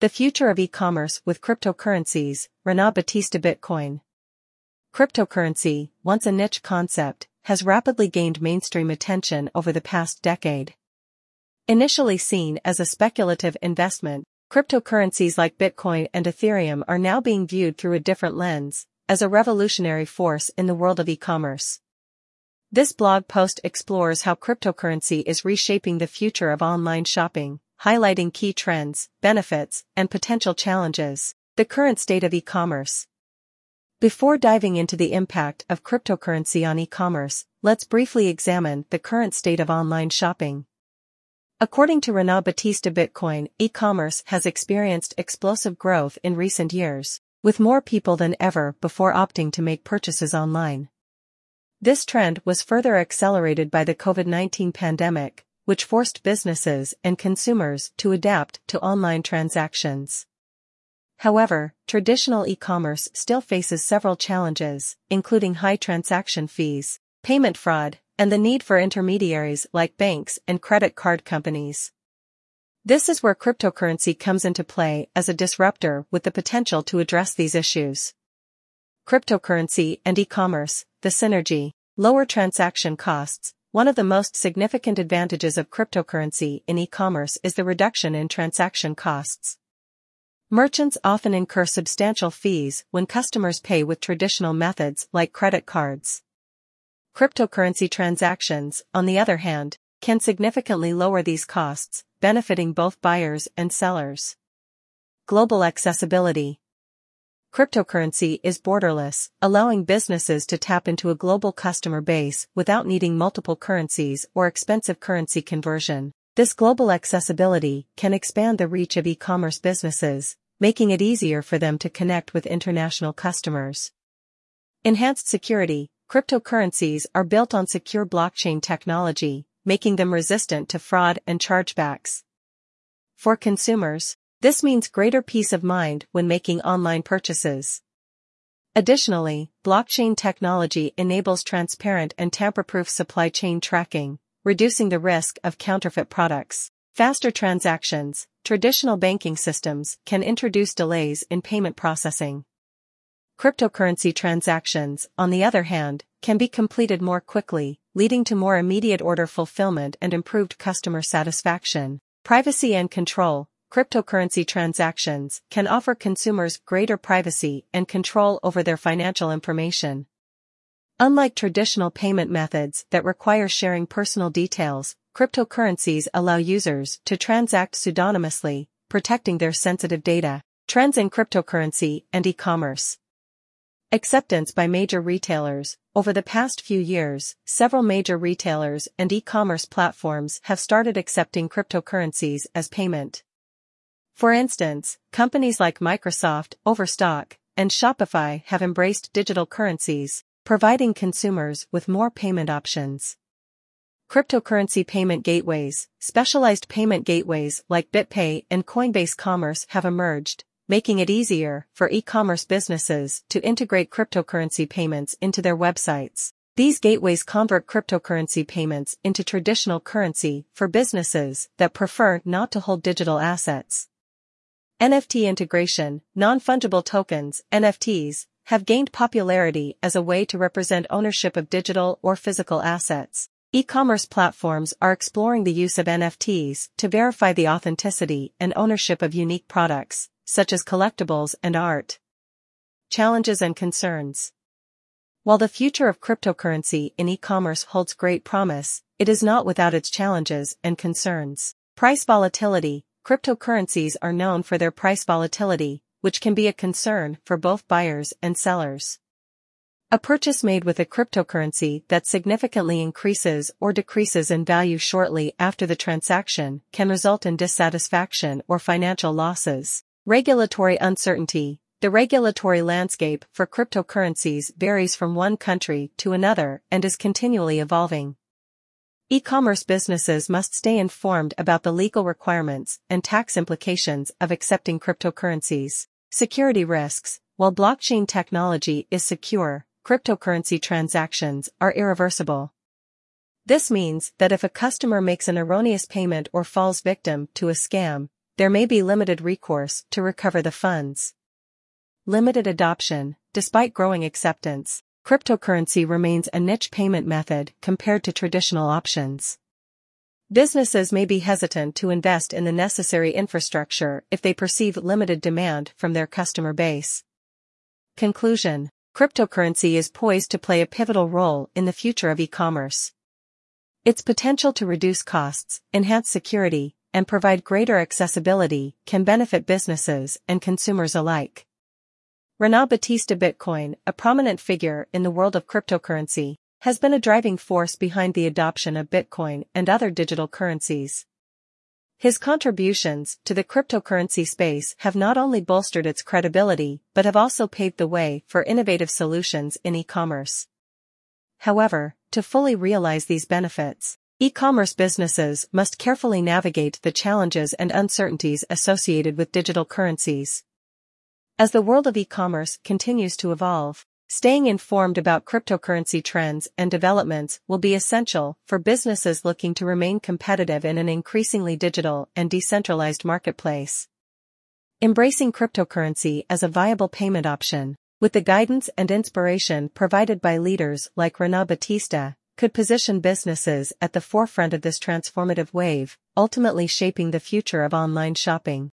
The future of e-commerce with cryptocurrencies, Renan Batista Bitcoin. Cryptocurrency, once a niche concept, has rapidly gained mainstream attention over the past decade. Initially seen as a speculative investment, cryptocurrencies like Bitcoin and Ethereum are now being viewed through a different lens, as a revolutionary force in the world of e-commerce. This blog post explores how cryptocurrency is reshaping the future of online shopping, highlighting key trends, benefits, and potential challenges. The current state of e-commerce. Before diving into the impact of cryptocurrency on e-commerce, let's briefly examine the current state of online shopping. According to Renan Batista Bitcoin, e-commerce has experienced explosive growth in recent years, with more people than ever before opting to make purchases online. This trend was further accelerated by the COVID-19 pandemic, which forced businesses and consumers to adapt to online transactions. However, traditional e-commerce still faces several challenges, including high transaction fees, payment fraud, and the need for intermediaries like banks and credit card companies. This is where cryptocurrency comes into play as a disruptor with the potential to address these issues. Cryptocurrency and e-commerce, the synergy, lower transaction costs, one of the most significant advantages of cryptocurrency in e-commerce is the reduction in transaction costs. Merchants often incur substantial fees when customers pay with traditional methods like credit cards. Cryptocurrency transactions, on the other hand, can significantly lower these costs, benefiting both buyers and sellers. Global accessibility Cryptocurrency is borderless, allowing businesses to tap into a global customer base without needing multiple currencies or expensive currency conversion. This global accessibility can expand the reach of e-commerce businesses, making it easier for them to connect with international customers. Enhanced security, cryptocurrencies are built on secure blockchain technology, making them resistant to fraud and chargebacks. For consumers, this means greater peace of mind when making online purchases. Additionally, blockchain technology enables transparent and tamper-proof supply chain tracking, reducing the risk of counterfeit products. Faster transactions, traditional banking systems can introduce delays in payment processing. Cryptocurrency transactions, on the other hand, can be completed more quickly, leading to more immediate order fulfillment and improved customer satisfaction. Privacy and control, cryptocurrency transactions can offer consumers greater privacy and control over their financial information. Unlike traditional payment methods that require sharing personal details, cryptocurrencies allow users to transact pseudonymously, protecting their sensitive data. Trends in cryptocurrency and e-commerce. Acceptance by major retailers. Over the past few years, several major retailers and e-commerce platforms have started accepting cryptocurrencies as payment. For instance, companies like Microsoft, Overstock, and Shopify have embraced digital currencies, providing consumers with more payment options. Cryptocurrency payment gateways, specialized payment gateways like BitPay and Coinbase Commerce have emerged, making it easier for e-commerce businesses to integrate cryptocurrency payments into their websites. These gateways convert cryptocurrency payments into traditional currency for businesses that prefer not to hold digital assets. NFT integration, non-fungible tokens, NFTs, have gained popularity as a way to represent ownership of digital or physical assets. E-commerce platforms are exploring the use of NFTs to verify the authenticity and ownership of unique products, such as collectibles and art. Challenges and concerns. While the future of cryptocurrency in e-commerce holds great promise, it is not without its challenges and concerns. Price volatility, Cryptocurrencies are known for their price volatility, which can be a concern for both buyers and sellers. A purchase made with a cryptocurrency that significantly increases or decreases in value shortly after the transaction can result in dissatisfaction or financial losses. Regulatory uncertainty. The regulatory landscape for cryptocurrencies varies from one country to another and is continually evolving. E-commerce businesses must stay informed about the legal requirements and tax implications of accepting cryptocurrencies. Security risks. While blockchain technology is secure, cryptocurrency transactions are irreversible. This means that if a customer makes an erroneous payment or falls victim to a scam, there may be limited recourse to recover the funds. Limited adoption, despite growing acceptance, cryptocurrency remains a niche payment method compared to traditional options. Businesses may be hesitant to invest in the necessary infrastructure if they perceive limited demand from their customer base. Conclusion Cryptocurrency is poised to play a pivotal role in the future of e-commerce. Its potential to reduce costs, enhance security, and provide greater accessibility can benefit businesses and consumers alike. Renan Batista Bitcoin, a prominent figure in the world of cryptocurrency, has been a driving force behind the adoption of Bitcoin and other digital currencies. His contributions to the cryptocurrency space have not only bolstered its credibility but have also paved the way for innovative solutions in e-commerce. However, to fully realize these benefits, e-commerce businesses must carefully navigate the challenges and uncertainties associated with digital currencies. As the world of e-commerce continues to evolve, Staying informed about cryptocurrency trends and developments will be essential for businesses looking to remain competitive in an increasingly digital and decentralized marketplace. Embracing cryptocurrency as a viable payment option, with the guidance and inspiration provided by leaders like Renan Batista, could position businesses at the forefront of this transformative wave, ultimately shaping the future of online shopping.